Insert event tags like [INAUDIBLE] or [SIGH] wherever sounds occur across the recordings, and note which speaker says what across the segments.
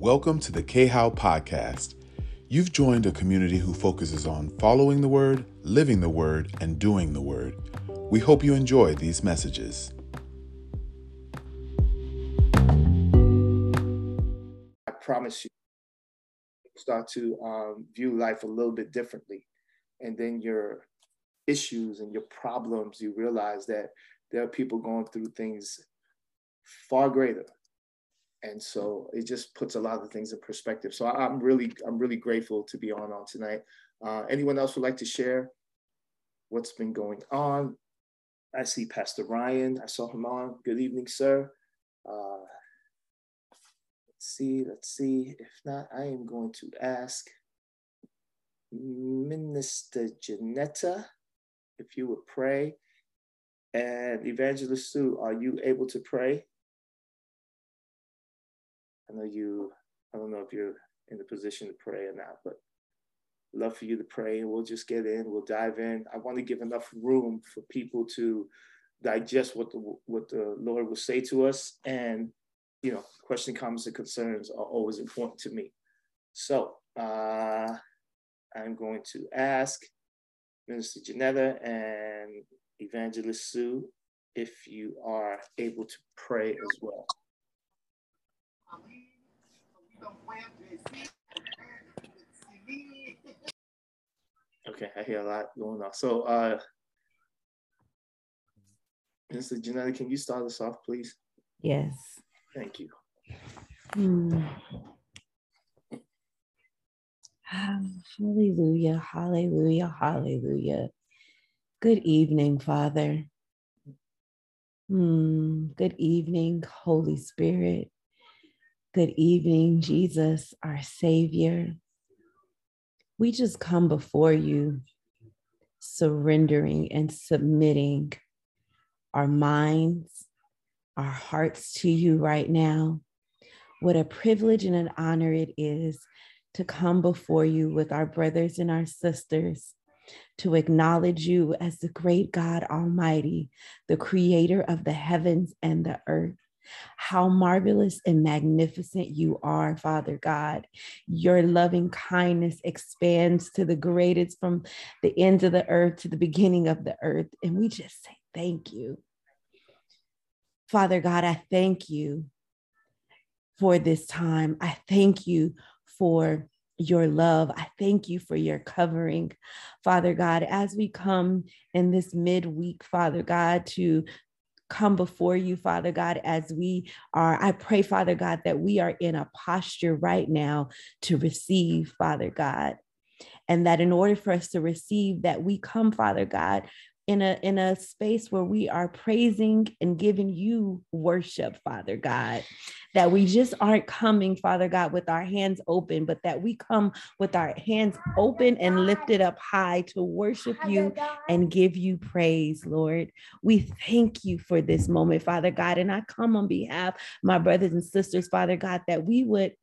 Speaker 1: Welcome to the K How Podcast. You've joined a community who focuses on following the Word, living the Word, and doing the Word. We hope you enjoy these messages.
Speaker 2: I promise you, start to um, view life a little bit differently. And then your issues and your problems, you realize that there are people going through things far greater and so it just puts a lot of things in perspective. So I'm really, I'm really grateful to be on on tonight. Uh, anyone else would like to share what's been going on? I see Pastor Ryan. I saw him on. Good evening, sir. Uh, let's see, let's see. If not, I am going to ask Minister Janetta if you would pray. And Evangelist Sue, are you able to pray? I know you, I don't know if you're in the position to pray or not, but love for you to pray we'll just get in, we'll dive in. I want to give enough room for people to digest what the what the Lord will say to us. And you know, question, comments, and concerns are always important to me. So uh, I'm going to ask Minister Janetta and Evangelist Sue if you are able to pray as well. Okay, I hear a lot going on. So, uh, Mr. Janetta, can you start us off, please?
Speaker 3: Yes.
Speaker 2: Thank you.
Speaker 3: Hmm. Hallelujah, hallelujah, hallelujah. Good evening, Father. Hmm. Good evening, Holy Spirit. Good evening, Jesus, our Savior. We just come before you, surrendering and submitting our minds, our hearts to you right now. What a privilege and an honor it is to come before you with our brothers and our sisters, to acknowledge you as the great God Almighty, the creator of the heavens and the earth. How marvelous and magnificent you are, Father God. Your loving kindness expands to the greatest from the ends of the earth to the beginning of the earth. And we just say thank you. Father God, I thank you for this time. I thank you for your love. I thank you for your covering, Father God, as we come in this midweek, Father God, to come before you, Father God, as we are. I pray, Father God, that we are in a posture right now to receive, Father God. And that in order for us to receive, that we come, Father God, in a in a space where we are praising and giving you worship father god. That we just aren't coming father god with our hands open but that we come with our hands open and lifted up high to worship you and give you praise lord. We thank you for this moment father god. And i come on behalf my brothers and sisters father god that we would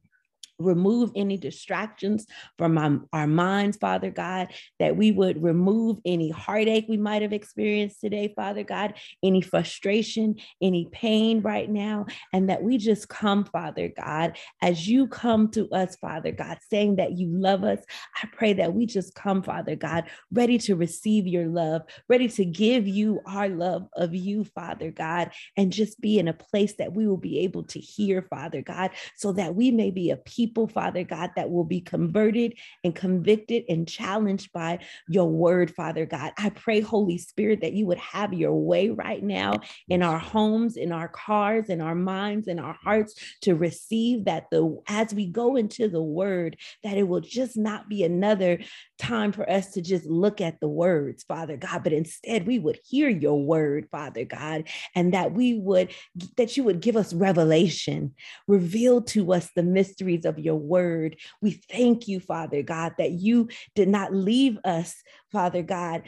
Speaker 3: remove any distractions from our, our, minds, Father God, that we would remove any heartache we might have experienced today, Father God, any frustration, any pain right now, and that we just come, Father God, as you come to us, Father God, saying that you love us. I pray that we just come, Father God, ready to receive your love, ready to give you our love of you, Father God, and just be in a place that we will be able to hear, Father God, so that we may be a people people, Father God, that will be converted and convicted and challenged by your word, Father God. I pray, Holy Spirit, that you would have your way right now in our homes, in our cars, in our minds, in our hearts to receive that the as we go into the word, that it will just not be another time for us to just look at the words, Father God, but instead we would hear your word, Father God, and that we would, that you would give us revelation, reveal to us the mysteries of your word. We thank you, Father God, that you did not leave us, Father God,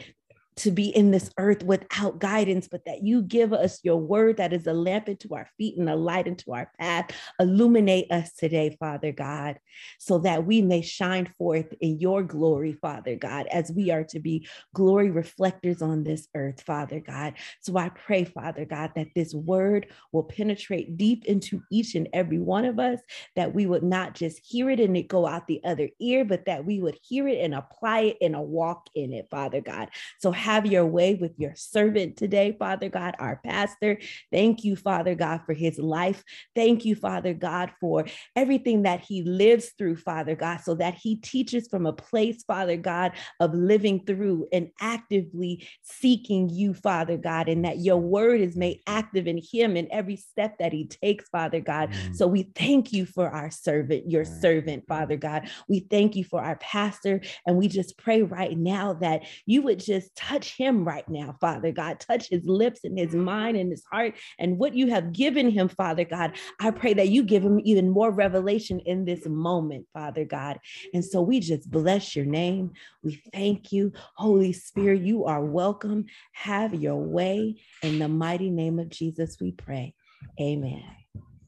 Speaker 3: to be in this earth without guidance, but that you give us your word that is a lamp into our feet and a light into our path. Illuminate us today, Father God, so that we may shine forth in your glory, Father God, as we are to be glory reflectors on this earth, Father God. So I pray, Father God, that this word will penetrate deep into each and every one of us, that we would not just hear it and it go out the other ear, but that we would hear it and apply it and a walk in it, Father God. So have your way with your servant today, Father God, our pastor. Thank you, Father God, for his life. Thank you, Father God, for everything that he lives through, Father God, so that he teaches from a place, Father God, of living through and actively seeking you, Father God, and that your word is made active in him in every step that he takes, Father God. Mm. So we thank you for our servant, your servant, Father God. We thank you for our pastor. And we just pray right now that you would just touch him right now, Father God, touch his lips and his mind and his heart and what you have given him, Father God. I pray that you give him even more revelation in this moment, Father God. And so we just bless your name. We thank you. Holy Spirit, you are welcome. Have your way. In the mighty name of Jesus, we pray. Amen.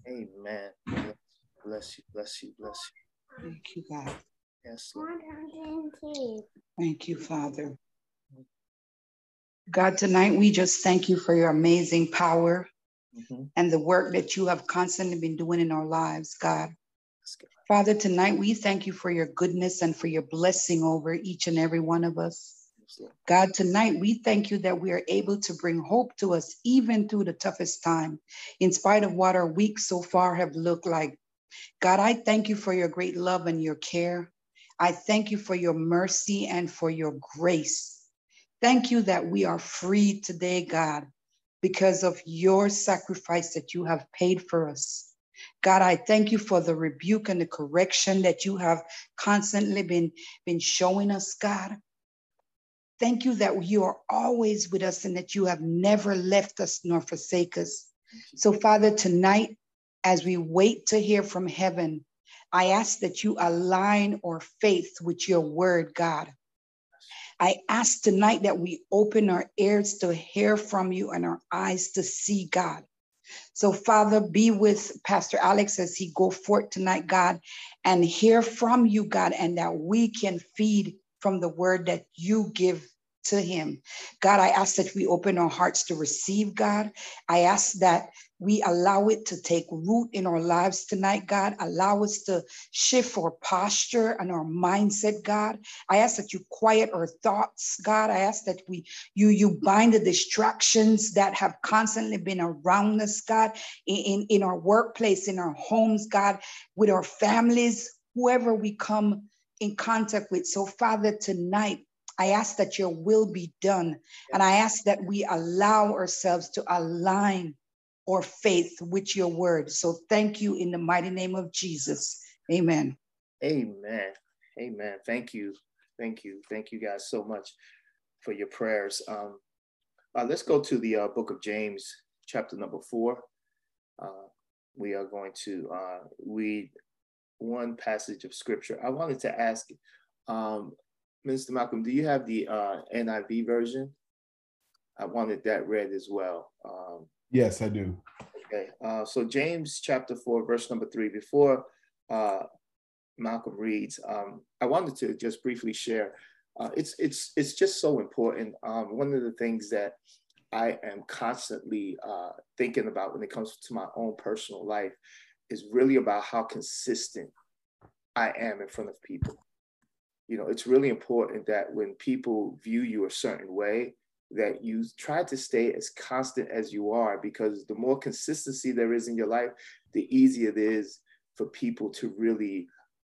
Speaker 2: Amen. Bless you, bless you, bless you.
Speaker 4: Thank you, God.
Speaker 2: Yes,
Speaker 4: Lord. Thank you, Father. God, tonight we just thank you for your amazing power mm-hmm. and the work that you have constantly been doing in our lives, God. Father, tonight we thank you for your goodness and for your blessing over each and every one of us. God, tonight we thank you that we are able to bring hope to us even through the toughest time, in spite of what our weeks so far have looked like. God, I thank you for your great love and your care. I thank you for your mercy and for your grace. Thank you that we are free today, God, because of your sacrifice that you have paid for us. God, I thank you for the rebuke and the correction that you have constantly been, been showing us, God. Thank you that you are always with us and that you have never left us nor forsake us. So, Father, tonight, as we wait to hear from heaven, I ask that you align our faith with your word, God. I ask tonight that we open our ears to hear from you and our eyes to see God. So, Father, be with Pastor Alex as he go forth tonight, God, and hear from you, God, and that we can feed from the word that you give to him. God, I ask that we open our hearts to receive, God. I ask that we allow it to take root in our lives tonight, God. Allow us to shift our posture and our mindset, God. I ask that you quiet our thoughts, God. I ask that we you you bind the distractions that have constantly been around us, God, in, in our workplace, in our homes, God, with our families, whoever we come in contact with. So, Father, tonight, I ask that your will be done. And I ask that we allow ourselves to align our faith with your word. So thank you in the mighty name of Jesus. Amen.
Speaker 2: Amen. Amen. Thank you. Thank you. Thank you guys so much for your prayers. Um, uh, let's go to the uh, book of James, chapter number four. Uh, we are going to uh, read one passage of scripture. I wanted to ask um, Mr. Malcolm, do you have the uh, NIV version? I wanted that read as well. Um,
Speaker 1: yes, I do.
Speaker 2: Okay, uh, so James chapter four, verse number three. Before uh, Malcolm reads, um, I wanted to just briefly share. Uh, it's it's it's just so important. Um, one of the things that I am constantly uh, thinking about when it comes to my own personal life is really about how consistent I am in front of people you know, it's really important that when people view you a certain way, that you try to stay as constant as you are, because the more consistency there is in your life, the easier it is for people to really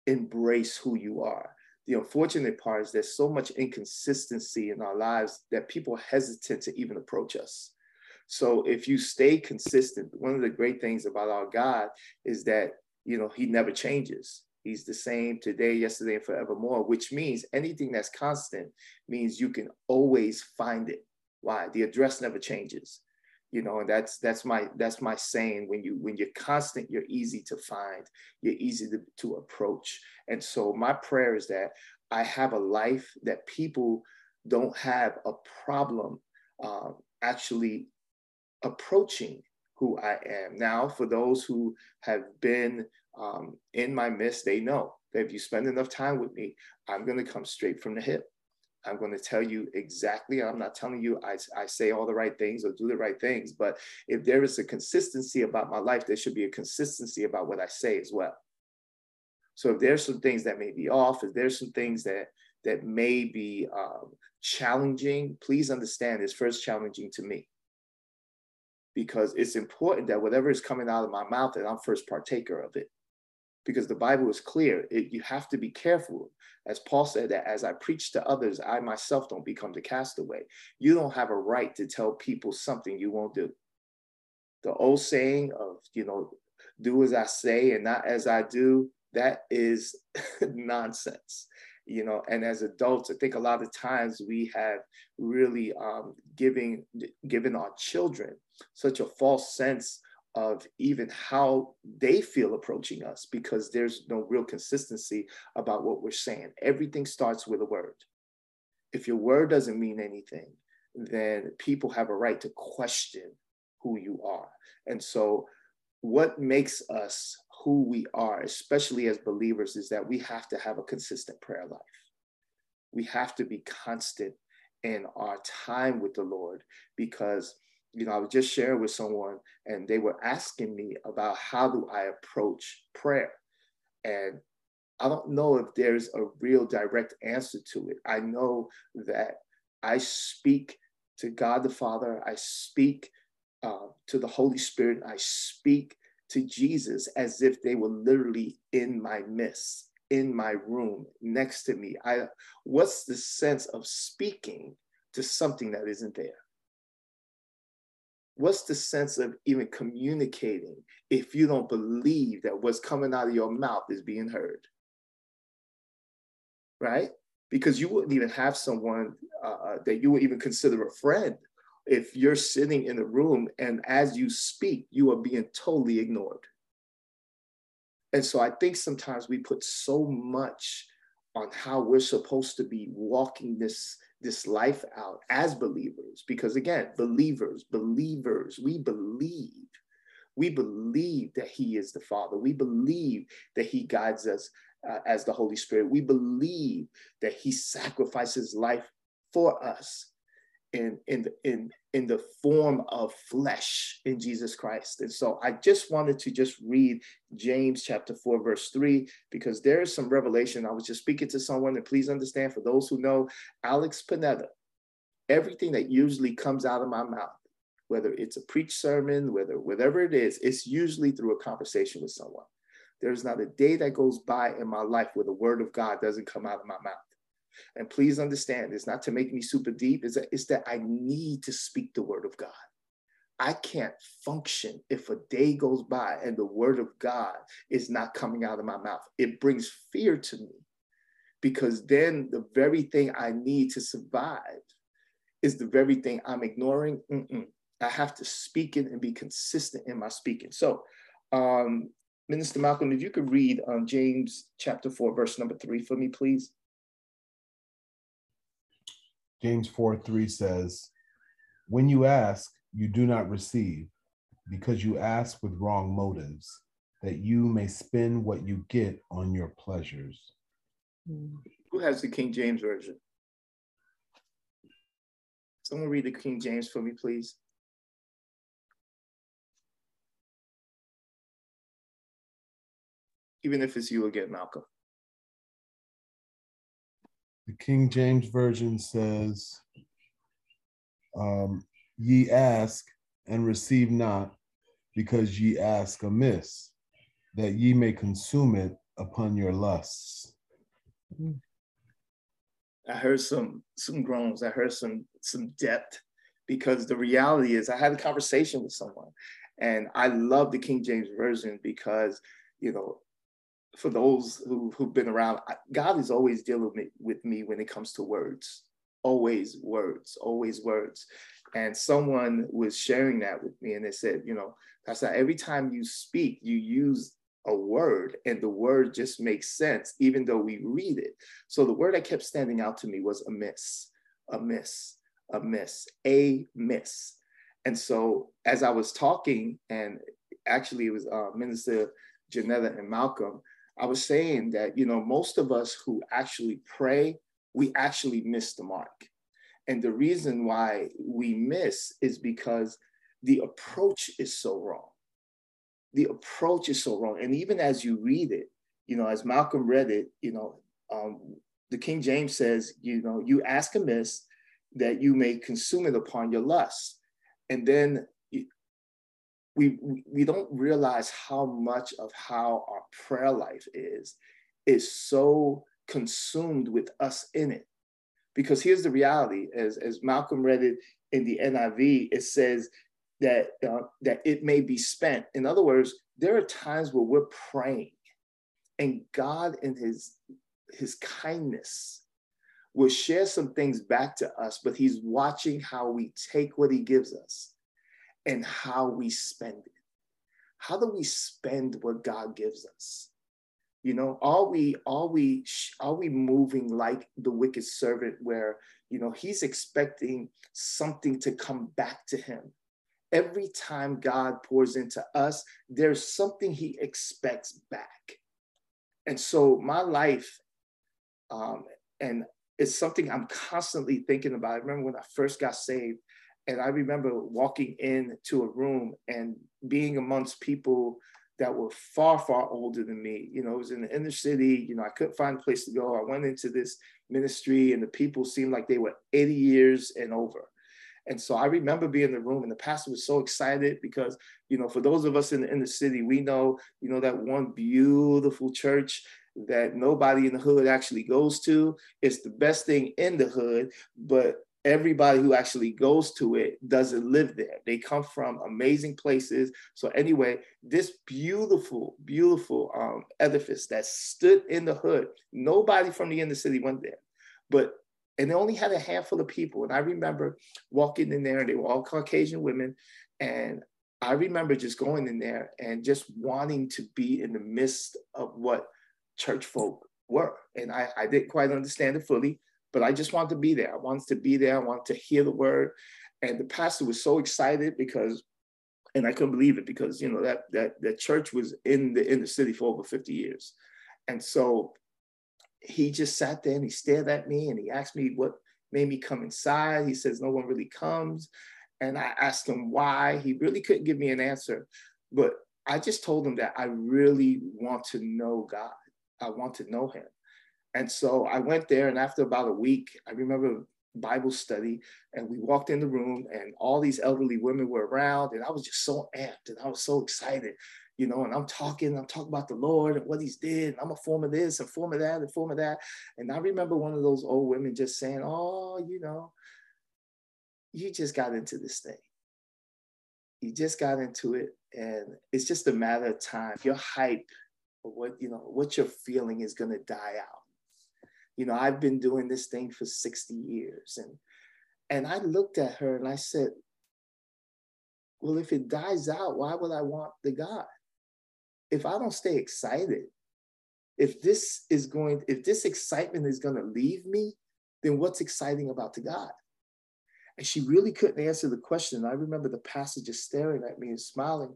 Speaker 2: embrace who you are. The unfortunate part is there's so much inconsistency in our lives that people hesitate to even approach us. So if you stay consistent, one of the great things about our God is that, you know, he never changes. He's the same today, yesterday, and forevermore, which means anything that's constant means you can always find it. Why? The address never changes. You know, and that's that's my that's my saying. When you when you're constant, you're easy to find, you're easy to, to approach. And so my prayer is that I have a life that people don't have a problem uh, actually approaching who I am. Now, for those who have been um, in my midst, they know that if you spend enough time with me, I'm going to come straight from the hip. I'm going to tell you exactly. I'm not telling you I, I say all the right things or do the right things, but if there is a consistency about my life, there should be a consistency about what I say as well. So if there's some things that may be off, if there's some things that that may be um, challenging, please understand it's first challenging to me. Because it's important that whatever is coming out of my mouth, that I'm first partaker of it. Because the Bible is clear, it, you have to be careful. As Paul said, that as I preach to others, I myself don't become the castaway. You don't have a right to tell people something you won't do. The old saying of, you know, do as I say and not as I do, that is [LAUGHS] nonsense you know and as adults i think a lot of times we have really um, giving given our children such a false sense of even how they feel approaching us because there's no real consistency about what we're saying. Everything starts with a word. If your word doesn't mean anything then people have a right to question who you are. And so what makes us who we are, especially as believers, is that we have to have a consistent prayer life. We have to be constant in our time with the Lord because, you know, I was just sharing with someone and they were asking me about how do I approach prayer. And I don't know if there's a real direct answer to it. I know that I speak to God the Father, I speak uh, to the Holy Spirit, I speak to Jesus as if they were literally in my midst, in my room, next to me. I what's the sense of speaking to something that isn't there? What's the sense of even communicating if you don't believe that what's coming out of your mouth is being heard? Right? Because you wouldn't even have someone uh, uh that you would even consider a friend if you're sitting in a room and as you speak, you are being totally ignored. And so I think sometimes we put so much on how we're supposed to be walking this, this life out as believers. Because again, believers, believers, we believe. We believe that He is the Father. We believe that He guides us uh, as the Holy Spirit. We believe that He sacrifices life for us in in in in the form of flesh in Jesus Christ. And so I just wanted to just read James chapter 4 verse 3 because there is some revelation. I was just speaking to someone and please understand for those who know Alex Pineda, everything that usually comes out of my mouth, whether it's a preach sermon, whether whatever it is, it's usually through a conversation with someone. There's not a day that goes by in my life where the word of God doesn't come out of my mouth. And please understand, it's not to make me super deep, it's that, it's that I need to speak the word of God. I can't function if a day goes by and the word of God is not coming out of my mouth. It brings fear to me because then the very thing I need to survive is the very thing I'm ignoring. Mm-mm. I have to speak it and be consistent in my speaking. So, um, Minister Malcolm, if you could read um, James chapter 4, verse number 3 for me, please.
Speaker 1: James 4 3 says, When you ask, you do not receive, because you ask with wrong motives, that you may spend what you get on your pleasures.
Speaker 2: Who has the King James Version? Someone read the King James for me, please. Even if it's you again, Malcolm.
Speaker 1: The King James Version says, um, Ye ask and receive not, because ye ask amiss, that ye may consume it upon your lusts.
Speaker 2: I heard some some groans. I heard some some depth because the reality is I had a conversation with someone and I love the King James Version because you know for those who, who've been around, God is always dealing with me, with me when it comes to words. Always words, always words. And someone was sharing that with me, and they said, you know, Pastor, every time you speak, you use a word, and the word just makes sense, even though we read it. So the word that kept standing out to me was amiss. a miss, a miss, a miss. And so as I was talking, and actually it was uh, Minister Janetta and Malcolm, I was saying that, you know, most of us who actually pray, we actually miss the mark. And the reason why we miss is because the approach is so wrong. The approach is so wrong. And even as you read it, you know, as Malcolm read it, you know, um, the King James says, you know, you ask amiss that you may consume it upon your lust. And then we, we don't realize how much of how our prayer life is, is so consumed with us in it. Because here's the reality, as, as Malcolm read it in the NIV, it says that, uh, that it may be spent. In other words, there are times where we're praying and God in his, his kindness will share some things back to us, but he's watching how we take what he gives us and how we spend it. How do we spend what God gives us? You know, are we are we are we moving like the wicked servant where, you know, he's expecting something to come back to him. Every time God pours into us, there's something he expects back. And so my life, um, and it's something I'm constantly thinking about. I remember when I first got saved, and I remember walking into a room and being amongst people that were far, far older than me. You know, it was in the inner city. You know, I couldn't find a place to go. I went into this ministry, and the people seemed like they were 80 years and over. And so I remember being in the room, and the pastor was so excited because, you know, for those of us in the inner city, we know, you know, that one beautiful church that nobody in the hood actually goes to. It's the best thing in the hood, but everybody who actually goes to it doesn't live there. They come from amazing places. So anyway, this beautiful, beautiful um, edifice that stood in the hood, nobody from the inner city went there. But and they only had a handful of people. And I remember walking in there, and they were all Caucasian women. And I remember just going in there and just wanting to be in the midst of what church folk were. And I, I didn't quite understand it fully but I just wanted to be there. I wanted to be there. I wanted to hear the word. And the pastor was so excited because, and I couldn't believe it because, you know, that, that, that church was in the, in the city for over 50 years. And so he just sat there and he stared at me and he asked me what made me come inside. He says, no one really comes. And I asked him why. He really couldn't give me an answer. But I just told him that I really want to know God. I want to know him. And so I went there, and after about a week, I remember Bible study, and we walked in the room, and all these elderly women were around, and I was just so amped, and I was so excited, you know. And I'm talking, I'm talking about the Lord and what He's did. And I'm a form of this, a form of that, a form of that. And I remember one of those old women just saying, "Oh, you know, you just got into this thing. You just got into it, and it's just a matter of time. Your hype." Or what you know what you're feeling is going to die out you know, I've been doing this thing for 60 years. And and I looked at her and I said, Well, if it dies out, why would I want the God? If I don't stay excited, if this is going, if this excitement is going to leave me, then what's exciting about the God? And she really couldn't answer the question. I remember the pastor just staring at me and smiling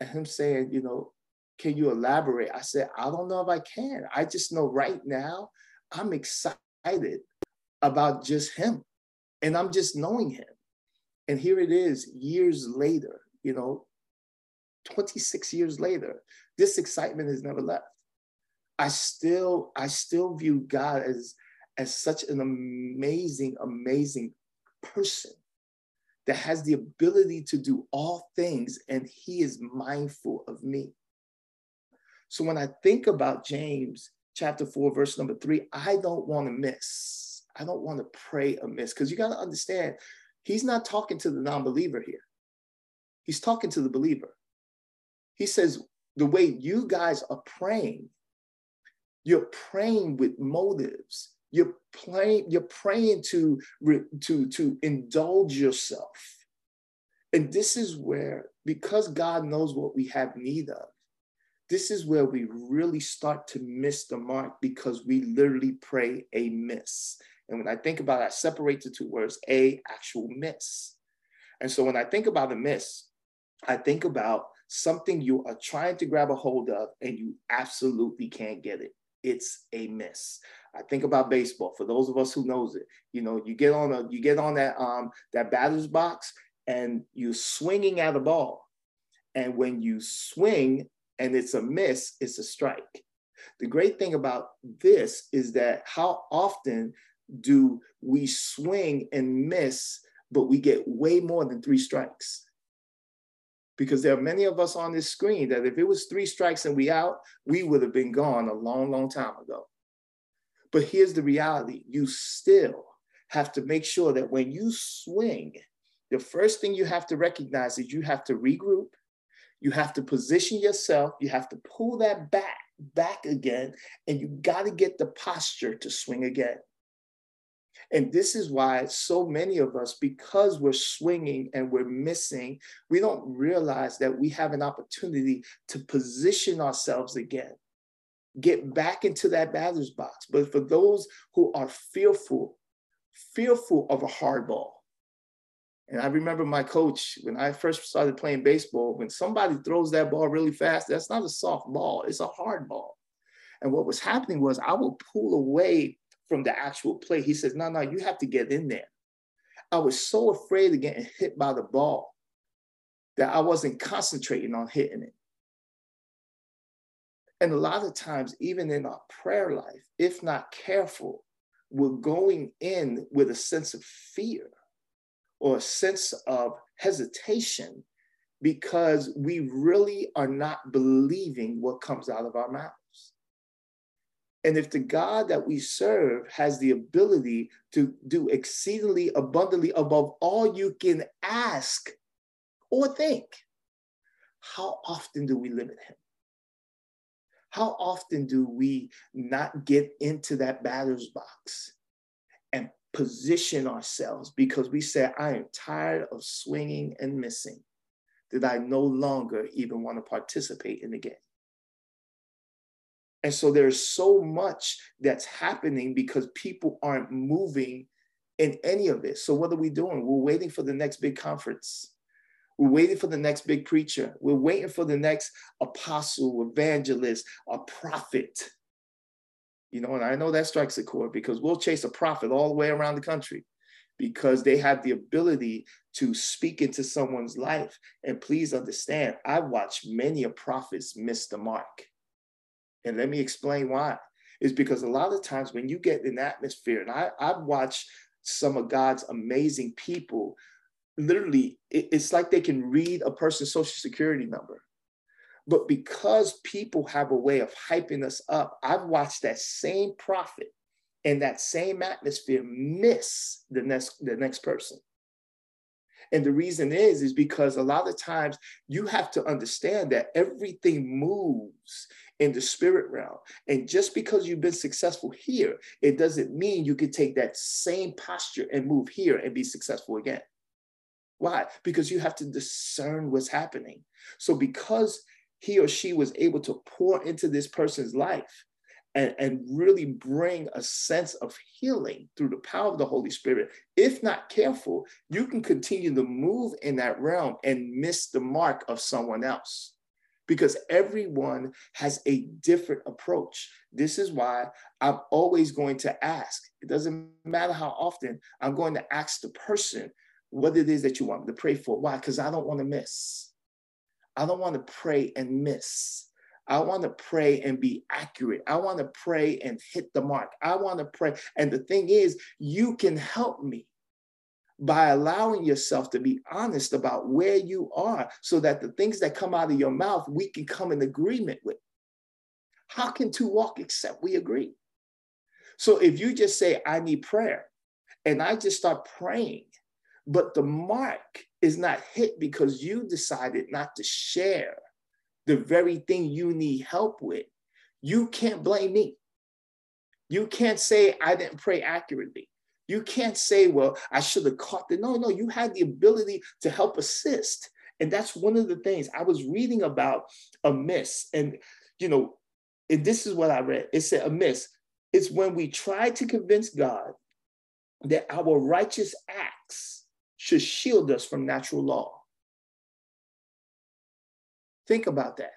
Speaker 2: and him saying, you know, can you elaborate? I said, I don't know if I can. I just know right now I'm excited about just him and I'm just knowing him. And here it is years later, you know, 26 years later, this excitement has never left. I still, I still view God as, as such an amazing, amazing person that has the ability to do all things and he is mindful of me. So when I think about James chapter 4, verse number 3, I don't want to miss. I don't want to pray amiss because you got to understand, he's not talking to the non believer here. He's talking to the believer. He says, the way you guys are praying, you're praying with motives. You're praying, you're praying to, to, to indulge yourself. And this is where, because God knows what we have need of, this is where we really start to miss the mark because we literally pray a miss. And when I think about it, I separate the two words, a actual miss. And so when I think about a miss, I think about something you are trying to grab a hold of and you absolutely can't get it. It's a miss. I think about baseball. For those of us who knows it, you know, you get on a you get on that um that batter's box and you're swinging at a ball. And when you swing and it's a miss, it's a strike. The great thing about this is that how often do we swing and miss, but we get way more than three strikes? Because there are many of us on this screen that if it was three strikes and we out, we would have been gone a long, long time ago. But here's the reality you still have to make sure that when you swing, the first thing you have to recognize is you have to regroup, you have to position yourself, you have to pull that back back again, and you got to get the posture to swing again. And this is why so many of us, because we're swinging and we're missing, we don't realize that we have an opportunity to position ourselves again, get back into that batter's box. But for those who are fearful, fearful of a hard ball, and I remember my coach when I first started playing baseball, when somebody throws that ball really fast, that's not a soft ball, it's a hard ball. And what was happening was I would pull away from the actual play. He says, No, no, you have to get in there. I was so afraid of getting hit by the ball that I wasn't concentrating on hitting it. And a lot of times, even in our prayer life, if not careful, we're going in with a sense of fear or a sense of hesitation because we really are not believing what comes out of our mouths. And if the God that we serve has the ability to do exceedingly abundantly above all you can ask or think, how often do we limit him? How often do we not get into that batter's box position ourselves because we say, I am tired of swinging and missing, that I no longer even want to participate in the game. And so there's so much that's happening because people aren't moving in any of this. So what are we doing? We're waiting for the next big conference. We're waiting for the next big preacher. We're waiting for the next apostle, evangelist, a prophet you know, and I know that strikes a chord because we'll chase a prophet all the way around the country because they have the ability to speak into someone's life. And please understand, I've watched many of prophets miss the mark. And let me explain why. Is because a lot of times when you get in atmosphere, and I, I've watched some of God's amazing people, literally, it, it's like they can read a person's social security number. But because people have a way of hyping us up, I've watched that same prophet in that same atmosphere miss the next the next person. And the reason is is because a lot of times you have to understand that everything moves in the spirit realm. And just because you've been successful here, it doesn't mean you can take that same posture and move here and be successful again. Why? Because you have to discern what's happening. So because he or she was able to pour into this person's life and, and really bring a sense of healing through the power of the Holy Spirit. If not careful, you can continue to move in that realm and miss the mark of someone else because everyone has a different approach. This is why I'm always going to ask. It doesn't matter how often, I'm going to ask the person what it is that you want me to pray for. Why? Because I don't want to miss. I don't want to pray and miss. I want to pray and be accurate. I want to pray and hit the mark. I want to pray. And the thing is, you can help me by allowing yourself to be honest about where you are so that the things that come out of your mouth, we can come in agreement with. How can two walk except we agree? So if you just say, I need prayer, and I just start praying, but the mark is not hit because you decided not to share the very thing you need help with. You can't blame me. You can't say I didn't pray accurately. You can't say, well, I should have caught the. No, no, you had the ability to help assist. And that's one of the things I was reading about a miss. And, you know, and this is what I read. It said a miss. It's when we try to convince God that our righteous acts should shield us from natural law. Think about that.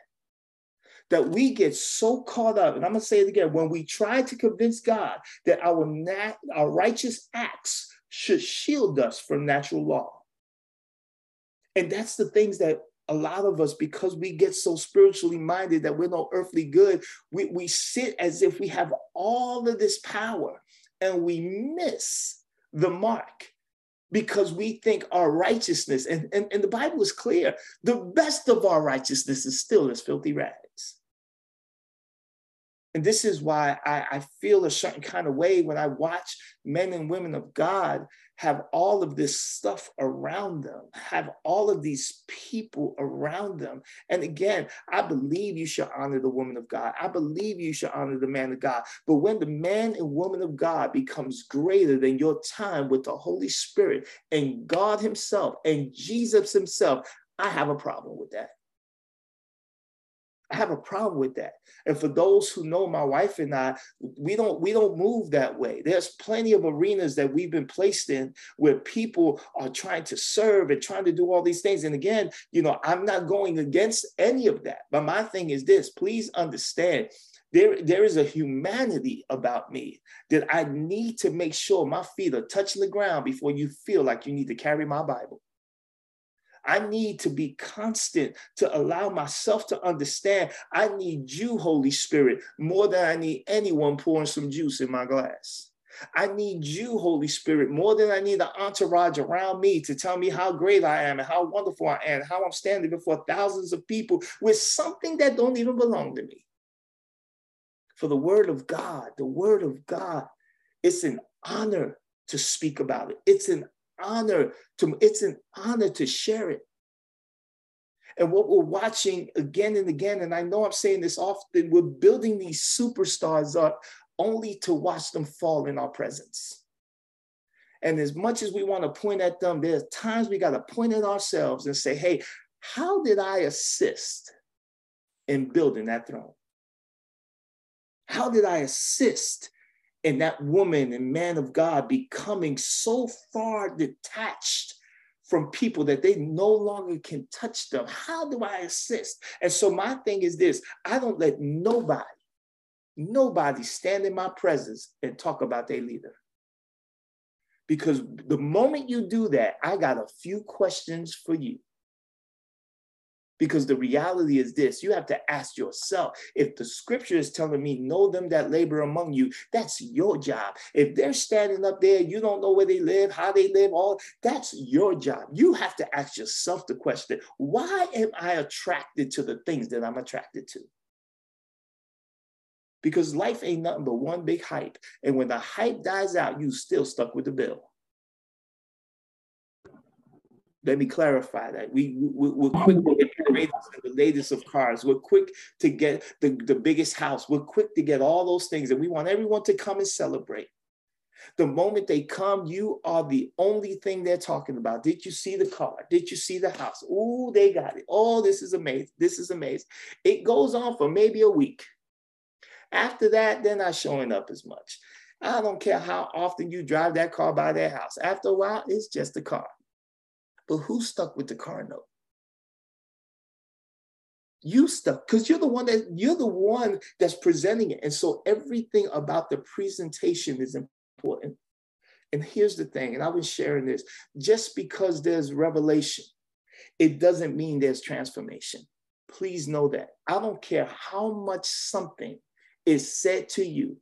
Speaker 2: That we get so caught up, and I'm to say it again when we try to convince God that our, nat- our righteous acts should shield us from natural law. And that's the things that a lot of us, because we get so spiritually minded that we're no earthly good, we, we sit as if we have all of this power and we miss the mark because we think our righteousness, and, and, and the Bible is clear, the best of our righteousness is still as filthy rags. And this is why I, I feel a certain kind of way when I watch men and women of God have all of this stuff around them, have all of these people around them. And again, I believe you should honor the woman of God. I believe you should honor the man of God. But when the man and woman of God becomes greater than your time with the Holy Spirit and God Himself and Jesus Himself, I have a problem with that. I have a problem with that. And for those who know my wife and I, we don't we don't move that way. There's plenty of arenas that we've been placed in where people are trying to serve and trying to do all these things. And again, you know, I'm not going against any of that. But my thing is this, please understand there, there is a humanity about me that I need to make sure my feet are touching the ground before you feel like you need to carry my Bible. I need to be constant to allow myself to understand I need you, Holy Spirit, more than I need anyone pouring some juice in my glass. I need you, Holy Spirit, more than I need the entourage around me to tell me how great I am and how wonderful I am, how I'm standing before thousands of people with something that don't even belong to me. For the word of God, the word of God, it's an honor to speak about it. It's an honor to it's an honor to share it. And what we're watching again and again, and I know I'm saying this often, we're building these superstars up only to watch them fall in our presence. And as much as we want to point at them, there's times we got to point at ourselves and say, hey, how did I assist in building that throne? How did I assist and that woman and man of God becoming so far detached from people that they no longer can touch them. How do I assist? And so my thing is this I don't let nobody, nobody stand in my presence and talk about their leader. Because the moment you do that, I got a few questions for you. Because the reality is this you have to ask yourself if the scripture is telling me, know them that labor among you, that's your job. If they're standing up there, you don't know where they live, how they live, all that's your job. You have to ask yourself the question why am I attracted to the things that I'm attracted to? Because life ain't nothing but one big hype. And when the hype dies out, you still stuck with the bill. Let me clarify that. We, we, we're quick to get the latest, the latest of cars. We're quick to get the, the biggest house. We're quick to get all those things. And we want everyone to come and celebrate. The moment they come, you are the only thing they're talking about. Did you see the car? Did you see the house? Oh, they got it. Oh, this is amazing. This is amazing. It goes on for maybe a week. After that, they're not showing up as much. I don't care how often you drive that car by their house. After a while, it's just a car. But who stuck with the car note? You stuck because you're the one that you're the one that's presenting it. And so everything about the presentation is important. And here's the thing, and I was sharing this just because there's revelation, it doesn't mean there's transformation. Please know that. I don't care how much something is said to you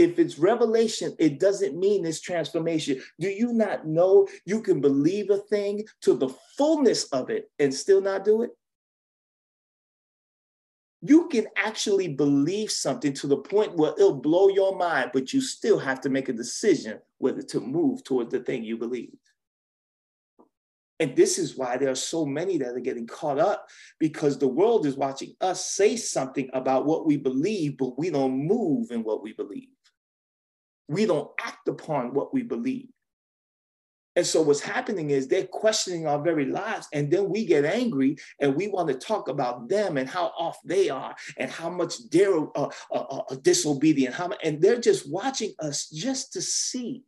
Speaker 2: if it's revelation, it doesn't mean it's transformation. Do you not know you can believe a thing to the fullness of it and still not do it? You can actually believe something to the point where it'll blow your mind, but you still have to make a decision whether to move towards the thing you believe. And this is why there are so many that are getting caught up because the world is watching us say something about what we believe, but we don't move in what we believe we don't act upon what we believe. And so what's happening is they're questioning our very lives. And then we get angry and we want to talk about them and how off they are and how much they're uh, uh, uh, disobedient. How, and they're just watching us just to see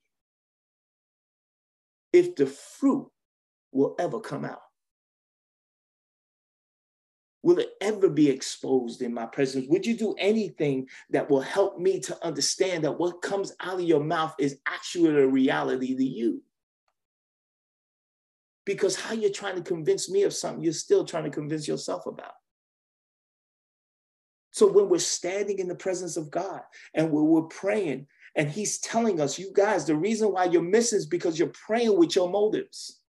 Speaker 2: if the fruit will ever come out. Will it ever be exposed in my presence? Would you do anything that will help me to understand that what comes out of your mouth is actually a reality to you? Because how you're trying to convince me of something, you're still trying to convince yourself about. So when we're standing in the presence of God and we're, praying, and He's telling us, you guys, the reason why you're missing is because you're praying with your motives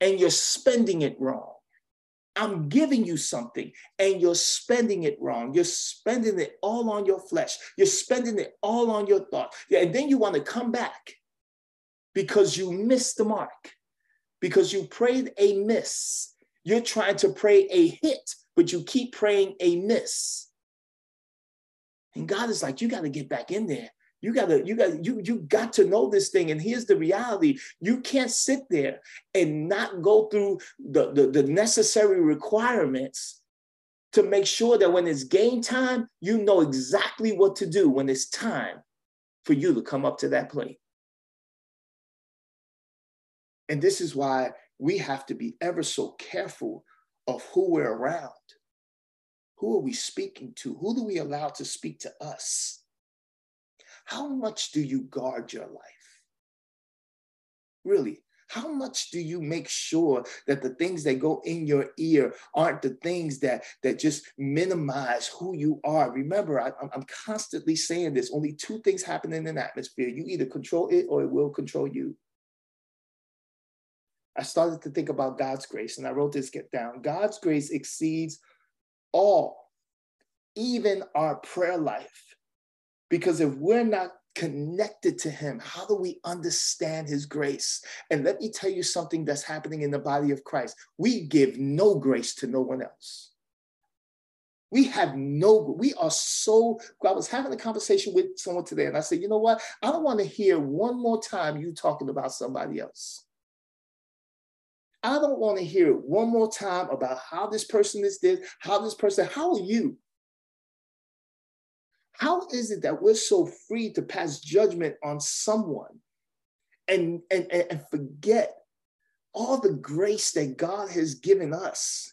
Speaker 2: and you're spending it wrong. I'm giving you something and you're spending it wrong. You're spending it all on your flesh. You're spending it all on your thought. And then you want to come back because you missed the mark, because you prayed a miss. You're trying to pray a hit, but you keep praying a miss. And God is like, you got to get back in there. You gotta, you got, you you got to know this thing. And here's the reality: you can't sit there and not go through the, the, the necessary requirements to make sure that when it's game time, you know exactly what to do when it's time for you to come up to that plate. And this is why we have to be ever so careful of who we're around. Who are we speaking to? Who do we allow to speak to us? How much do you guard your life? Really, how much do you make sure that the things that go in your ear aren't the things that that just minimize who you are? Remember I, am constantly saying this only two things happen in an atmosphere. You either control it or it will control you. I started to think about god's grace and i wrote this get down. God's grace exceeds all even our prayer life because if we're not connected to him, how do we understand his grace? And let me tell you something that's happening in the body of Christ. We give no grace to no one else. We have no, we are so, I was having a conversation with someone today and I said, you know what? I don't want to hear one more time you talking about somebody else. I don't want to hear one more time about how this person is this, how this person, how are you? How is it that we're so free to pass judgment on someone and, and, and forget all the grace that God has given us?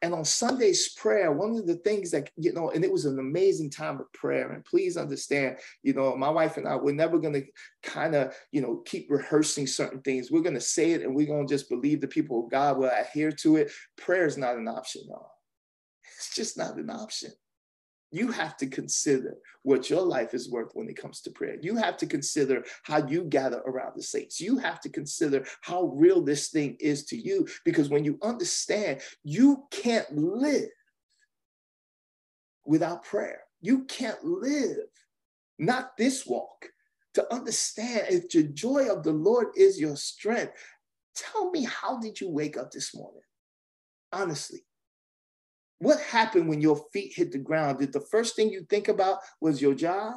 Speaker 2: And on Sunday's prayer, one of the things that, you know, and it was an amazing time of prayer. And please understand, you know, my wife and I, we're never going to kind of, you know, keep rehearsing certain things. We're going to say it and we're going to just believe the people of God will adhere to it. Prayer is not an option, y'all. It's just not an option. You have to consider what your life is worth when it comes to prayer. You have to consider how you gather around the saints. You have to consider how real this thing is to you because when you understand, you can't live without prayer. You can't live, not this walk, to understand if the joy of the Lord is your strength. Tell me, how did you wake up this morning? Honestly, what happened when your feet hit the ground? Did the first thing you think about was your job?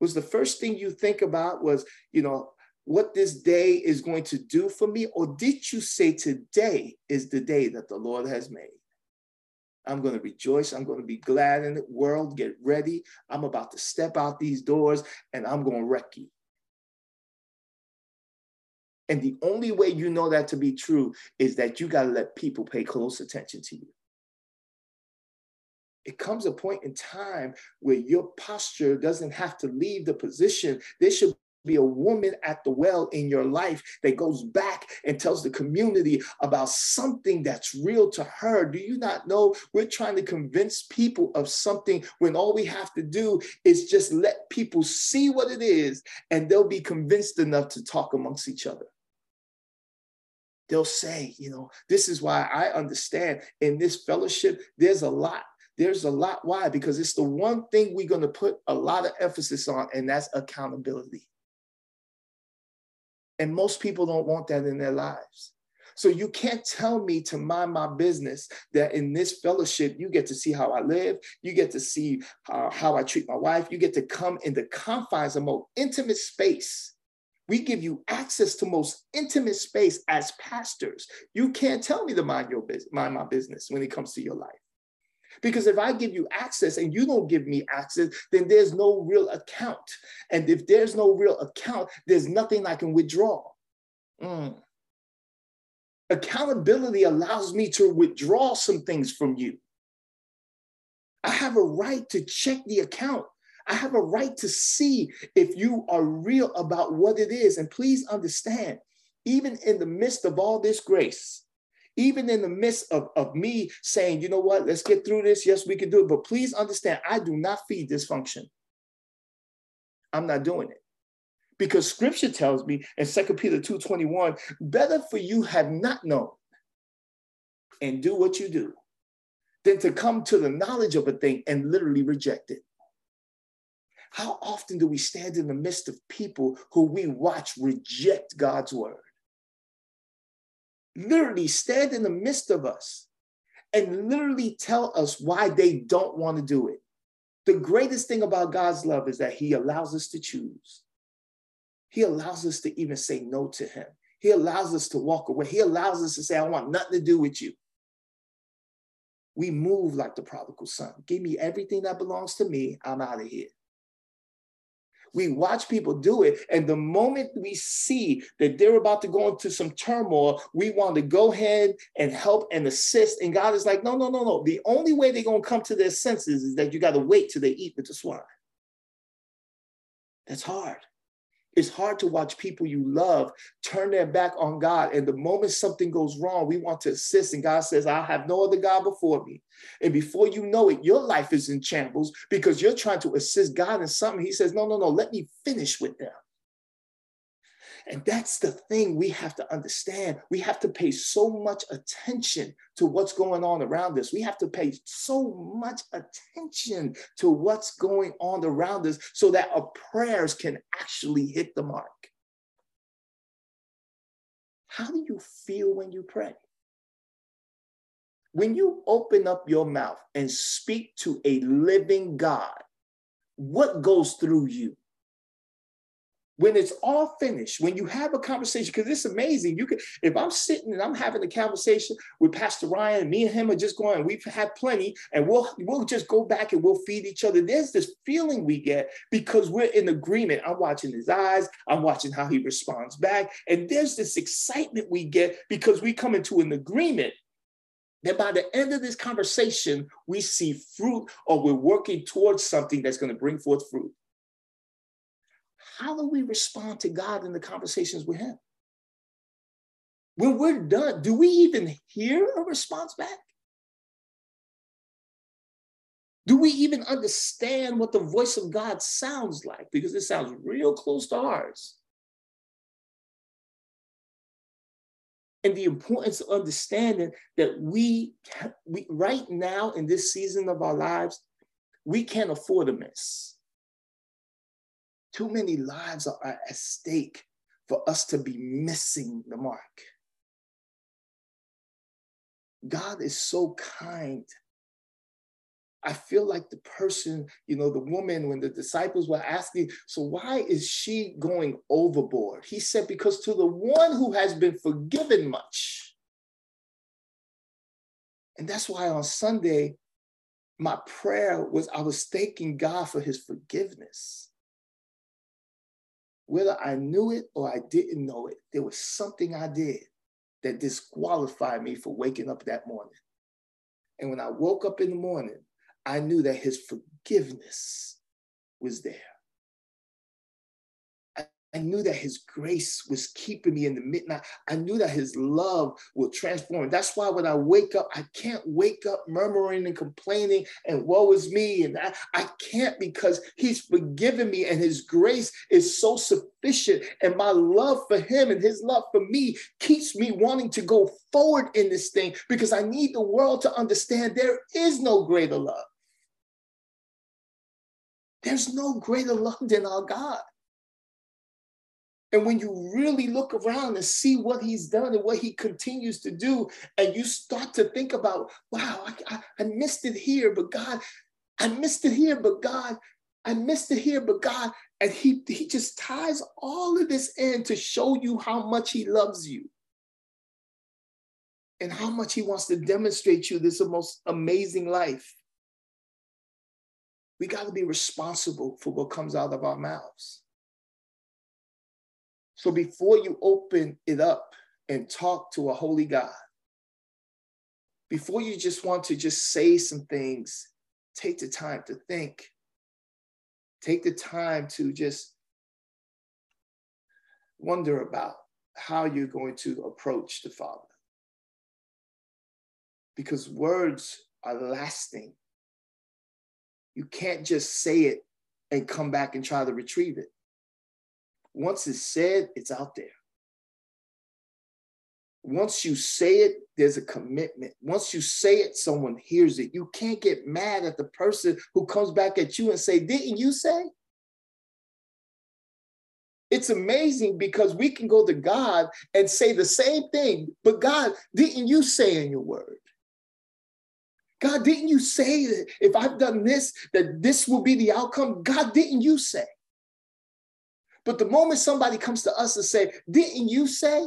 Speaker 2: Was the first thing you think about was, you know, what this day is going to do for me? Or did you say today is the day that the Lord has made? I'm going to rejoice. I'm going to be glad in the world. Get ready. I'm about to step out these doors and I'm going to wreck you. And the only way you know that to be true is that you got to let people pay close attention to you it comes a point in time where your posture doesn't have to leave the position. There should be a woman at the well in your life that goes back and tells the community about something that's real to her. Do you not know we're trying to convince people of something when all we have to do is just let people see what it is and they'll be convinced enough to talk amongst each other? They'll say, you know, this is why I understand in this fellowship, there's a lot there's a lot. Why? Because it's the one thing we're going to put a lot of emphasis on, and that's accountability. And most people don't want that in their lives. So you can't tell me to mind my business that in this fellowship, you get to see how I live, you get to see uh, how I treat my wife, you get to come in the confines of most intimate space. We give you access to most intimate space as pastors. You can't tell me to mind your business, mind my business when it comes to your life. Because if I give you access and you don't give me access, then there's no real account. And if there's no real account, there's nothing I can withdraw. Mm. Accountability allows me to withdraw some things from you. I have a right to check the account. I have a right to see if you are real about what it is. And please understand, even in the midst of all this grace, even in the midst of, of me saying, you know what, let's get through this. Yes, we can do it. But please understand, I do not feed dysfunction. I'm not doing it. Because scripture tells me in 2 Peter 2:21, better for you have not known and do what you do than to come to the knowledge of a thing and literally reject it. How often do we stand in the midst of people who we watch reject God's word? Literally stand in the midst of us and literally tell us why they don't want to do it. The greatest thing about God's love is that He allows us to choose. He allows us to even say no to Him. He allows us to walk away. He allows us to say, I want nothing to do with you. We move like the prodigal son. Give me everything that belongs to me. I'm out of here. We watch people do it. And the moment we see that they're about to go into some turmoil, we want to go ahead and help and assist. And God is like, no, no, no, no. The only way they're going to come to their senses is that you got to wait till they eat with the swine. That's hard. It's hard to watch people you love turn their back on God. And the moment something goes wrong, we want to assist. And God says, I have no other God before me. And before you know it, your life is in shambles because you're trying to assist God in something. He says, No, no, no, let me finish with them. And that's the thing we have to understand. We have to pay so much attention to what's going on around us. We have to pay so much attention to what's going on around us so that our prayers can actually hit the mark. How do you feel when you pray? When you open up your mouth and speak to a living God, what goes through you? When it's all finished, when you have a conversation, because it's amazing. You can, if I'm sitting and I'm having a conversation with Pastor Ryan, and me and him are just going, we've had plenty, and we'll we'll just go back and we'll feed each other. There's this feeling we get because we're in agreement. I'm watching his eyes, I'm watching how he responds back, and there's this excitement we get because we come into an agreement that by the end of this conversation, we see fruit or we're working towards something that's going to bring forth fruit how do we respond to God in the conversations with Him? When we're done, do we even hear a response back? Do we even understand what the voice of God sounds like? Because it sounds real close to ours. And the importance of understanding that we, we right now in this season of our lives, we can't afford to miss. Too many lives are at stake for us to be missing the mark. God is so kind. I feel like the person, you know, the woman, when the disciples were asking, so why is she going overboard? He said, because to the one who has been forgiven much. And that's why on Sunday, my prayer was I was thanking God for his forgiveness whether I knew it or I didn't know it, there was something I did that disqualified me for waking up that morning. And when I woke up in the morning, I knew that his forgiveness was there. I knew that his grace was keeping me in the midnight. I knew that his love will transform. That's why when I wake up, I can't wake up murmuring and complaining and woe is me. And I, I can't because he's forgiven me and his grace is so sufficient. And my love for him and his love for me keeps me wanting to go forward in this thing because I need the world to understand there is no greater love. There's no greater love than our God. And when you really look around and see what he's done and what he continues to do, and you start to think about, wow, I, I, I, missed it here, but God, I missed it here, but God, I missed it here, but God, and he, he just ties all of this in to show you how much he loves you and how much he wants to demonstrate you this most amazing life. We got to be responsible for what comes out of our mouths. So before you open it up and talk to a holy God, before you just want to just say some things, take the time to think. Take the time to just wonder about how you're going to approach the Father. Because words are lasting. You can't just say it and come back and try to retrieve it. Once it's said, it's out there. Once you say it, there's a commitment. Once you say it, someone hears it. You can't get mad at the person who comes back at you and say, "Didn't you say?" It's amazing because we can go to God and say the same thing, but God, didn't you say in your word? God, didn't you say that if I've done this, that this will be the outcome? God, didn't you say? But the moment somebody comes to us and say, didn't you say?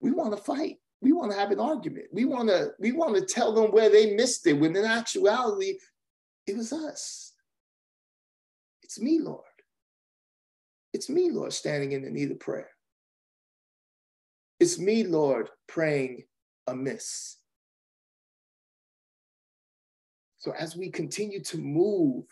Speaker 2: We want to fight. We want to have an argument. We want to we want to tell them where they missed it when in actuality it was us. It's me, Lord. It's me, Lord, standing in the need of prayer. It's me, Lord, praying amiss. So as we continue to move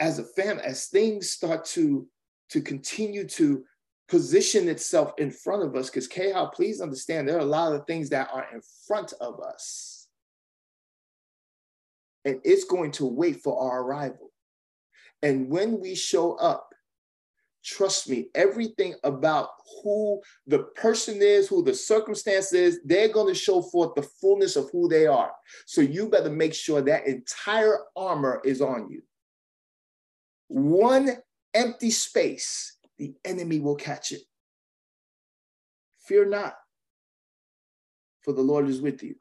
Speaker 2: as a family, as things start to, to continue to position itself in front of us, because K-How, please understand there are a lot of things that are in front of us. And it's going to wait for our arrival. And when we show up, trust me, everything about who the person is, who the circumstance is, they're going to show forth the fullness of who they are. So you better make sure that entire armor is on you one empty space, the enemy will catch it. Fear not, for the Lord is with you.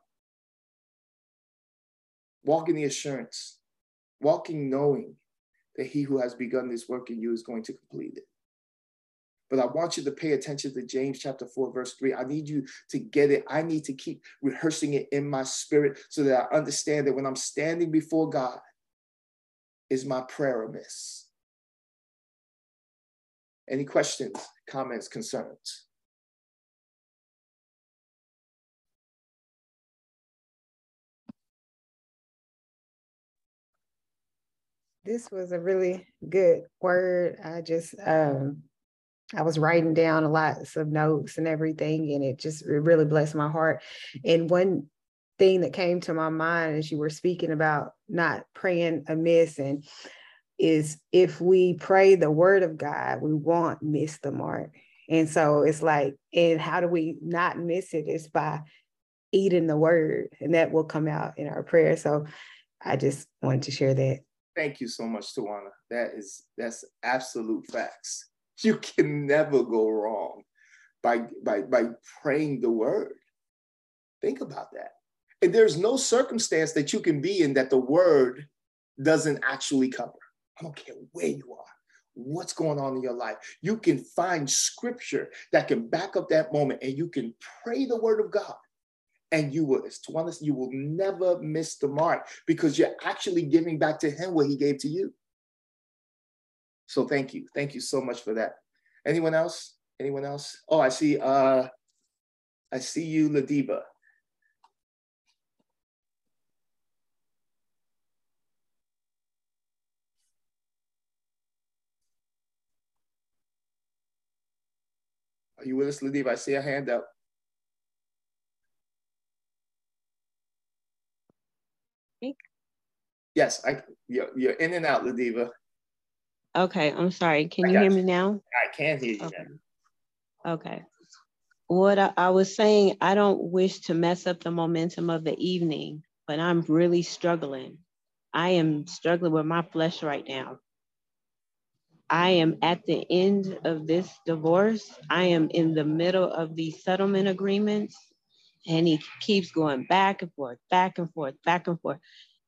Speaker 2: Walk in the assurance, walking knowing that he who has begun this work in you is going to complete it. But I want you to pay attention to James chapter 4, verse 3. I need you to get it. I need to keep rehearsing it in my spirit so that I understand that when I'm standing before God, is my prayer amiss? Any questions, comments, concerns?
Speaker 5: This was a really good word. I just um I was writing down a lots of notes and everything, and it just it really blessed my heart. And one thing that came to my mind as you were speaking about not praying amiss and is if we pray the word of God, we won't miss the mark. And so it's like, and how do we not miss it? It's by eating the word, and that will come out in our prayer. So I just wanted to share that.
Speaker 2: Thank you so much, Tawana. That is that's absolute facts. [LAUGHS] You can never go wrong by by by praying the word. Think about that. And there's no circumstance that you can be in that the word doesn't actually cover. I don't care where you are, what's going on in your life. You can find scripture that can back up that moment and you can pray the word of God. And you will, to honest, you will never miss the mark because you're actually giving back to him what he gave to you. So thank you. Thank you so much for that. Anyone else? Anyone else? Oh, I see uh I see you, Ladiva. Are you with us, Ladiv? I see a hand up. Me? Yes, I, you're, you're in and out, Ladiva.
Speaker 3: Okay, I'm sorry. Can you hear you. me now?
Speaker 2: I can hear you
Speaker 3: okay. now. Okay. What I, I was saying, I don't wish to mess up the momentum of the evening, but I'm really struggling. I am struggling with my flesh right now. I am at the end of this divorce. I am in the middle of these settlement agreements, and he keeps going back and forth, back and forth, back and forth.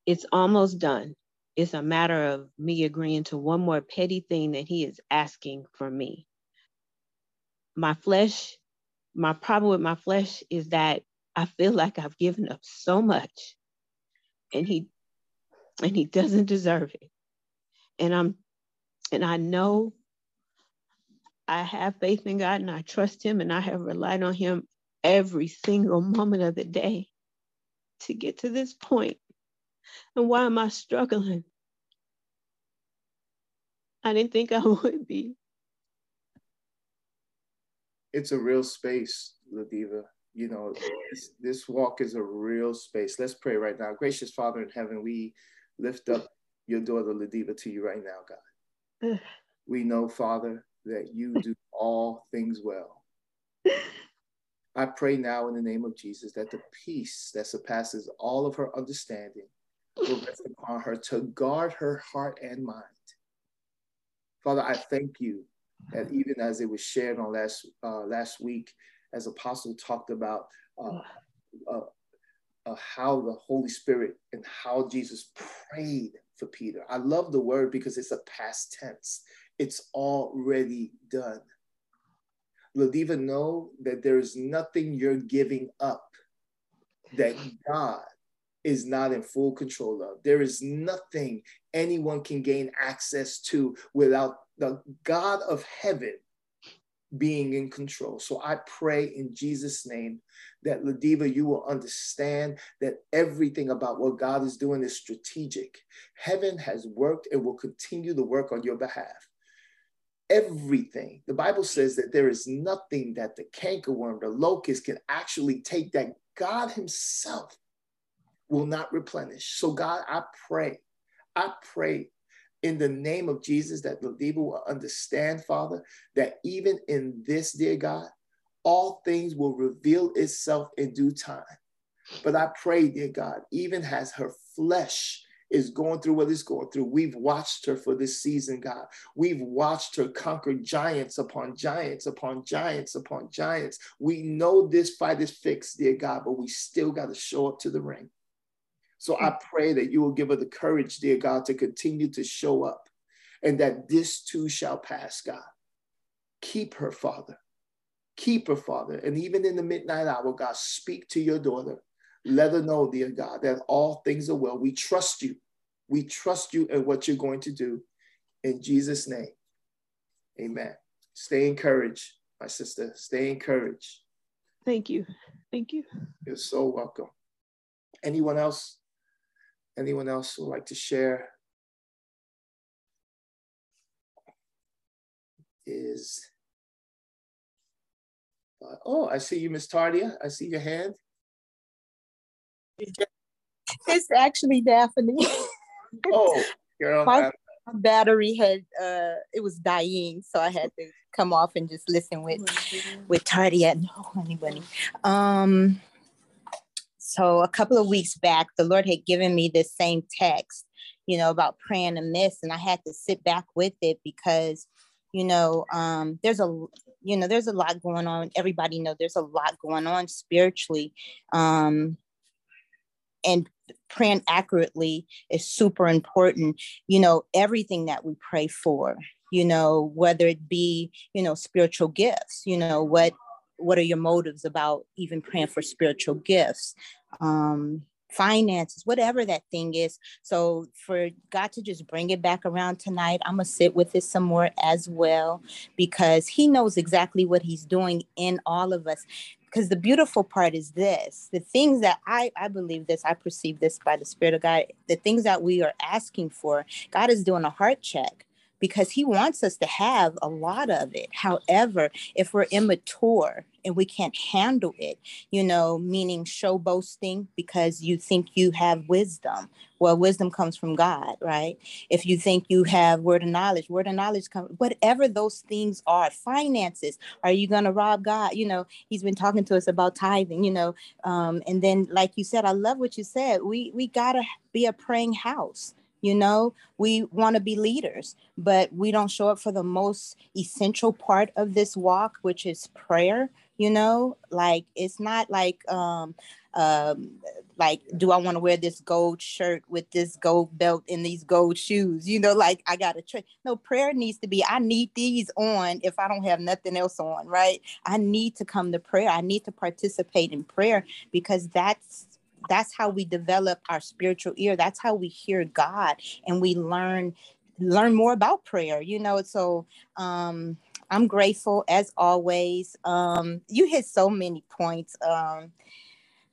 Speaker 3: It's almost done. It's a matter of me agreeing to one more petty thing that he is asking from me. My flesh, my problem with my flesh is that I feel like I've given up so much and he and he doesn't deserve it. And I'm and I know
Speaker 6: I have faith in God and I trust Him and I have relied on Him every single moment of the day to get to this point. And why am I struggling? I didn't think I [LAUGHS] would be.
Speaker 2: It's a real space, Ladiva. You know, this, this walk is a real space. Let's pray right now. Gracious Father in heaven, we lift up your daughter Ladiva to you right now, God. We know, Father, that you do all things well. I pray now in the name of Jesus that the peace that surpasses all of her understanding will rest upon her to guard her heart and mind. Father, I thank you that even as it was shared on last uh, last week, as Apostle talked about uh, uh, uh, how the Holy Spirit and how Jesus prayed for Peter. I love the word because it's a past tense. It's already done. Ladiva, know that there is nothing you're giving up that God is not in full control of. There is nothing anyone can gain access to without the God of heaven being in control. So I pray in Jesus' name that Ladiva, you will understand that everything about what God is doing is strategic. Heaven has worked and will continue to work on your behalf everything. The Bible says that there is nothing that the cankerworm, the locust can actually take that God Himself will not replenish. So, God, I pray, I pray in the name of Jesus that people will understand, Father, that even in this, dear God, all things will reveal itself in due time. But I pray, dear God, even as her flesh is going through what it's going through. We've watched her for this season, God. We've watched her conquer giants upon giants upon giants upon giants. We know this fight is fixed, dear God, but we still got to show up to the ring. So I pray that you will give her the courage, dear God, to continue to show up and that this too shall pass, God. Keep her, Father. Keep her, Father. And even in the midnight hour, God, speak to your daughter. Let her know, dear God, that all things are well. We trust you. We trust you and what you're going to do. In Jesus' name, amen. Stay encouraged, my sister. Stay encouraged.
Speaker 6: Thank you. Thank you.
Speaker 2: You're so welcome. Anyone else? Anyone else would like to share? Is uh, oh, I see you, Miss Tardia. I see your hand.
Speaker 7: It's actually Daphne. [LAUGHS]
Speaker 2: oh, girl.
Speaker 7: My, my battery had uh it was dying, so I had to come off and just listen with with Tardia. No, honey bunny. Um so a couple of weeks back, the Lord had given me this same text, you know, about praying amiss, and I had to sit back with it because, you know, um, there's a, you know, there's a lot going on. Everybody know there's a lot going on spiritually, um, and praying accurately is super important. You know, everything that we pray for, you know, whether it be, you know, spiritual gifts, you know, what what are your motives about even praying for spiritual gifts? Um, finances, whatever that thing is. So for God to just bring it back around tonight, I'm gonna sit with it some more as well because He knows exactly what He's doing in all of us because the beautiful part is this the things that I, I believe this i perceive this by the spirit of god the things that we are asking for god is doing a heart check because he wants us to have a lot of it. However, if we're immature and we can't handle it, you know, meaning show boasting because you think you have wisdom. Well, wisdom comes from God, right? If you think you have word of knowledge, word of knowledge comes, whatever those things are, finances, are you going to rob God? You know, he's been talking to us about tithing, you know, um, and then like you said, I love what you said. We, we got to be a praying house you know, we want to be leaders, but we don't show up for the most essential part of this walk, which is prayer. You know, like it's not like um um like do i want to wear this gold shirt with this gold belt and these gold shoes? You know like i gotta try no prayer needs to be i need these on if i don't have nothing else on right? I need to come to prayer. I need to participate in prayer because that's that's how we develop our spiritual ear that's how we hear god and we learn learn more about prayer you know so um I'm grateful as always. Um, you hit so many points. Um,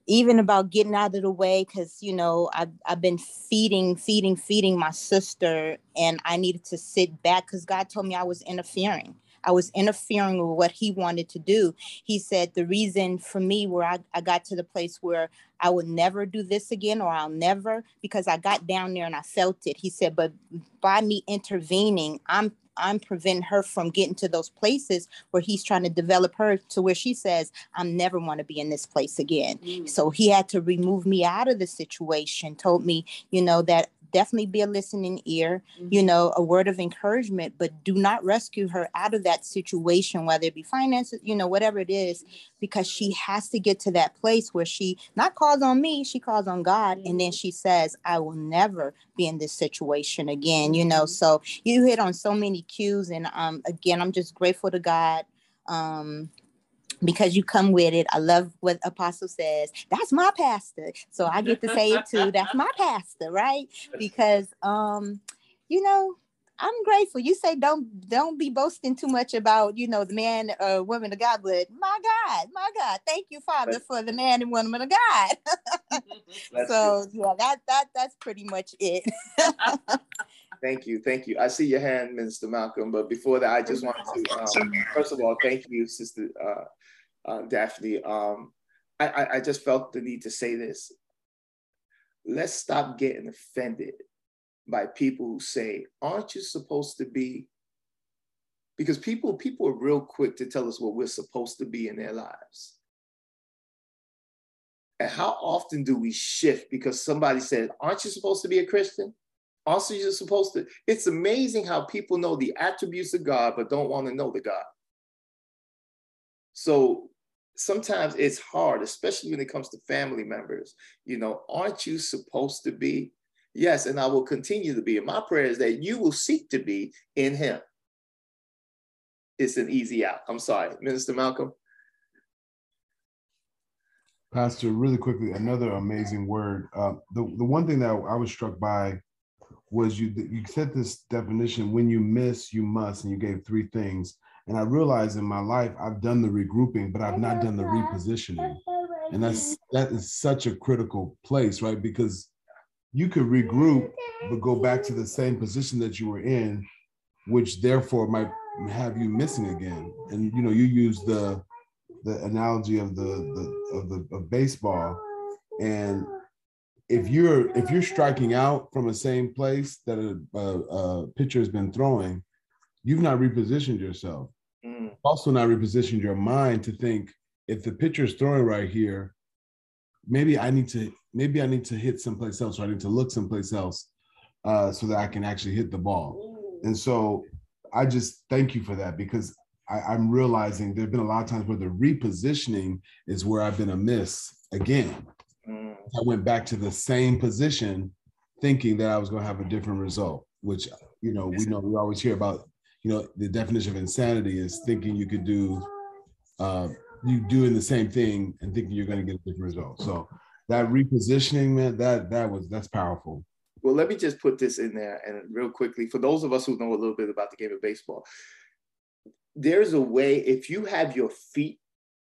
Speaker 7: even about getting out of the way because you know I've, I've been feeding feeding feeding my sister and i needed to sit back because god told me i was interfering i was interfering with what he wanted to do he said the reason for me where I, I got to the place where i would never do this again or i'll never because i got down there and i felt it he said but by me intervening i'm I'm preventing her from getting to those places where he's trying to develop her to where she says, I'm never want to be in this place again. Mm. So he had to remove me out of the situation, told me, you know, that definitely be a listening ear, mm-hmm. you know, a word of encouragement, but do not rescue her out of that situation, whether it be finances, you know, whatever it is, because she has to get to that place where she not calls on me, she calls on God. Mm-hmm. And then she says, I will never be in this situation again, you know. Mm-hmm. So you hit on so many cues. And um again, I'm just grateful to God. Um because you come with it. I love what Apostle says. That's my pastor. So I get to say it too. That's my [LAUGHS] pastor, right? Because um, you know, I'm grateful. You say don't don't be boasting too much about, you know, the man or uh, woman of God, but my God, my God, thank you, Father, for the man and woman of God. [LAUGHS] so yeah, that that that's pretty much it. [LAUGHS]
Speaker 2: Thank you. Thank you. I see your hand, Minister Malcolm. But before that, I just want to, um, first of all, thank you, Sister uh, uh, Daphne. Um, I, I, just felt the need to say this. Let's stop getting offended by people who say, "Aren't you supposed to be?" Because people people are real quick to tell us what we're supposed to be in their lives. And how often do we shift because somebody said, "Aren't you supposed to be a Christian?" Also, you're supposed to. It's amazing how people know the attributes of God but don't want to know the God. So sometimes it's hard, especially when it comes to family members. You know, aren't you supposed to be? Yes, and I will continue to be. And my prayer is that you will seek to be in Him. It's an easy out. I'm sorry, Minister Malcolm.
Speaker 1: Pastor, really quickly, another amazing word. Uh, the, the one thing that I was struck by was you you said this definition when you miss, you must, and you gave three things. And I realized in my life, I've done the regrouping, but I've not done the repositioning. And that's that is such a critical place, right? Because you could regroup, but go back to the same position that you were in, which therefore might have you missing again. And you know, you use the the analogy of the, the of the of baseball. And if you're if you're striking out from the same place that a, a, a pitcher has been throwing, you've not repositioned yourself. Mm. Also, not repositioned your mind to think if the pitcher is throwing right here, maybe I need to maybe I need to hit someplace else, or I need to look someplace else, uh, so that I can actually hit the ball. And so I just thank you for that because I, am realizing there've been a lot of times where the repositioning is where I've been amiss again. Mm. I went back to the same position, thinking that I was going to have a different result. Which you know we know we always hear about you know, the definition of insanity is thinking you could do, uh, you doing the same thing and thinking you're going to get a different result. So that repositioning, man, that that was that's powerful.
Speaker 2: Well, let me just put this in there and real quickly for those of us who know a little bit about the game of baseball. There's a way if you have your feet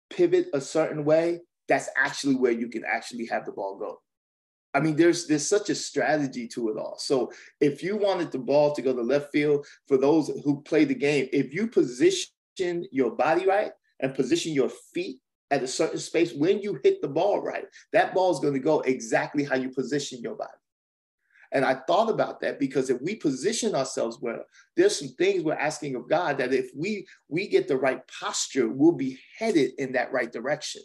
Speaker 2: pivot a certain way, that's actually where you can actually have the ball go. I mean, there's there's such a strategy to it all. So if you wanted the ball to go to left field, for those who play the game, if you position your body right and position your feet at a certain space, when you hit the ball right, that ball is going to go exactly how you position your body. And I thought about that because if we position ourselves well, there's some things we're asking of God that if we we get the right posture, we'll be headed in that right direction.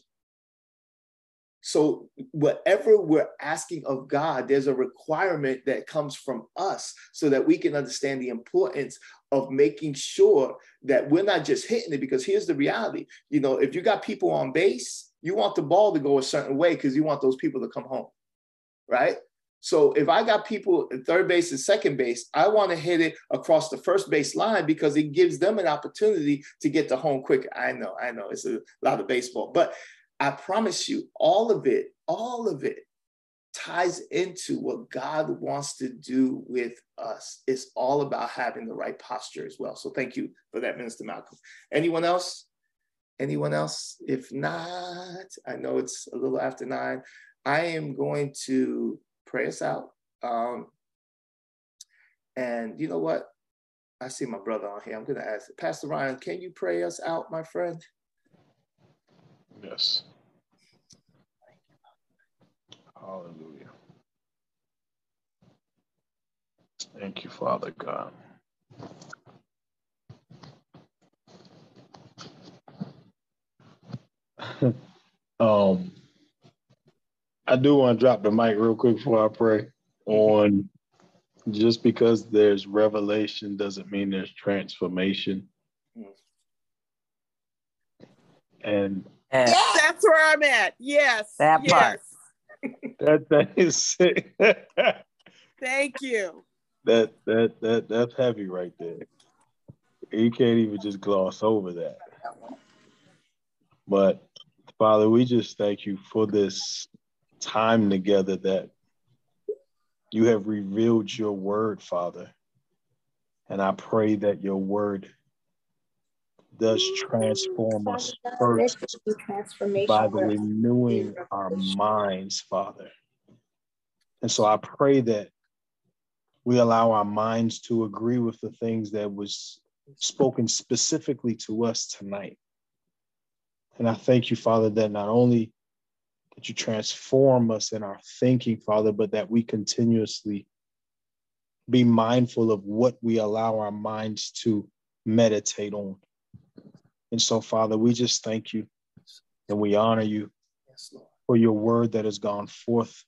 Speaker 2: So, whatever we're asking of God, there's a requirement that comes from us so that we can understand the importance of making sure that we're not just hitting it. Because here's the reality you know, if you got people on base, you want the ball to go a certain way because you want those people to come home, right? So if I got people at third base and second base, I want to hit it across the first base line because it gives them an opportunity to get to home quicker. I know, I know, it's a lot of baseball, but I promise you, all of it, all of it ties into what God wants to do with us. It's all about having the right posture as well. So thank you for that, Minister Malcolm. Anyone else? Anyone else? If not, I know it's a little after nine. I am going to pray us out. Um, and you know what? I see my brother on here. I'm going to ask Pastor Ryan, can you pray us out, my friend?
Speaker 8: Yes. Hallelujah. Thank you, Father God. [LAUGHS] um, I do want to drop the mic real quick before I pray on just because there's revelation doesn't mean there's transformation. And
Speaker 9: yes. that's where I'm at. Yes.
Speaker 10: That
Speaker 9: yes.
Speaker 10: part.
Speaker 8: that that is [LAUGHS]
Speaker 9: Thank you.
Speaker 8: That that that that's heavy right there. You can't even just gloss over that. But Father, we just thank you for this time together that you have revealed your word, Father. And I pray that your word does transform us first by the renewing our minds, Father. And so I pray that we allow our minds to agree with the things that was spoken specifically to us tonight. And I thank you, Father, that not only that you transform us in our thinking, Father, but that we continuously be mindful of what we allow our minds to meditate on. And so, Father, we just thank you and we honor you for your word that has gone forth,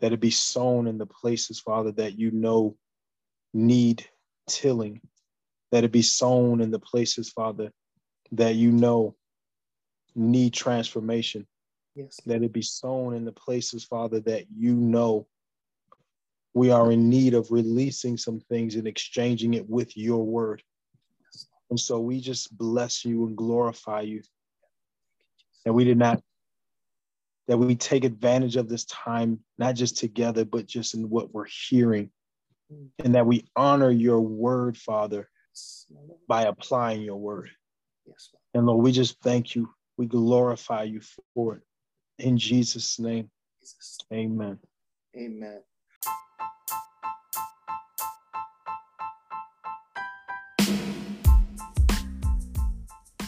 Speaker 8: that it be sown in the places, Father, that you know need tilling, that it be sown in the places, Father, that you know need transformation.
Speaker 2: Yes.
Speaker 8: That it be sown in the places, Father, that you know we are in need of releasing some things and exchanging it with your word. And so we just bless you and glorify you. And we did not, that we take advantage of this time, not just together, but just in what we're hearing. And that we honor your word, Father, by applying your word. Yes, And Lord, we just thank you. We glorify you for it. In Jesus' name, Jesus. amen.
Speaker 2: Amen.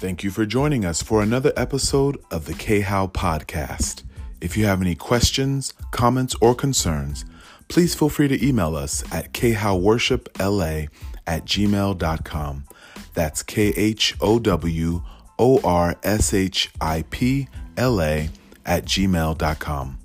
Speaker 1: Thank you for joining us for another episode of the K How Podcast. If you have any questions, comments, or concerns, please feel free to email us at khowworshipla at gmail.com. That's K H O W O R S H I P L A at gmail.com.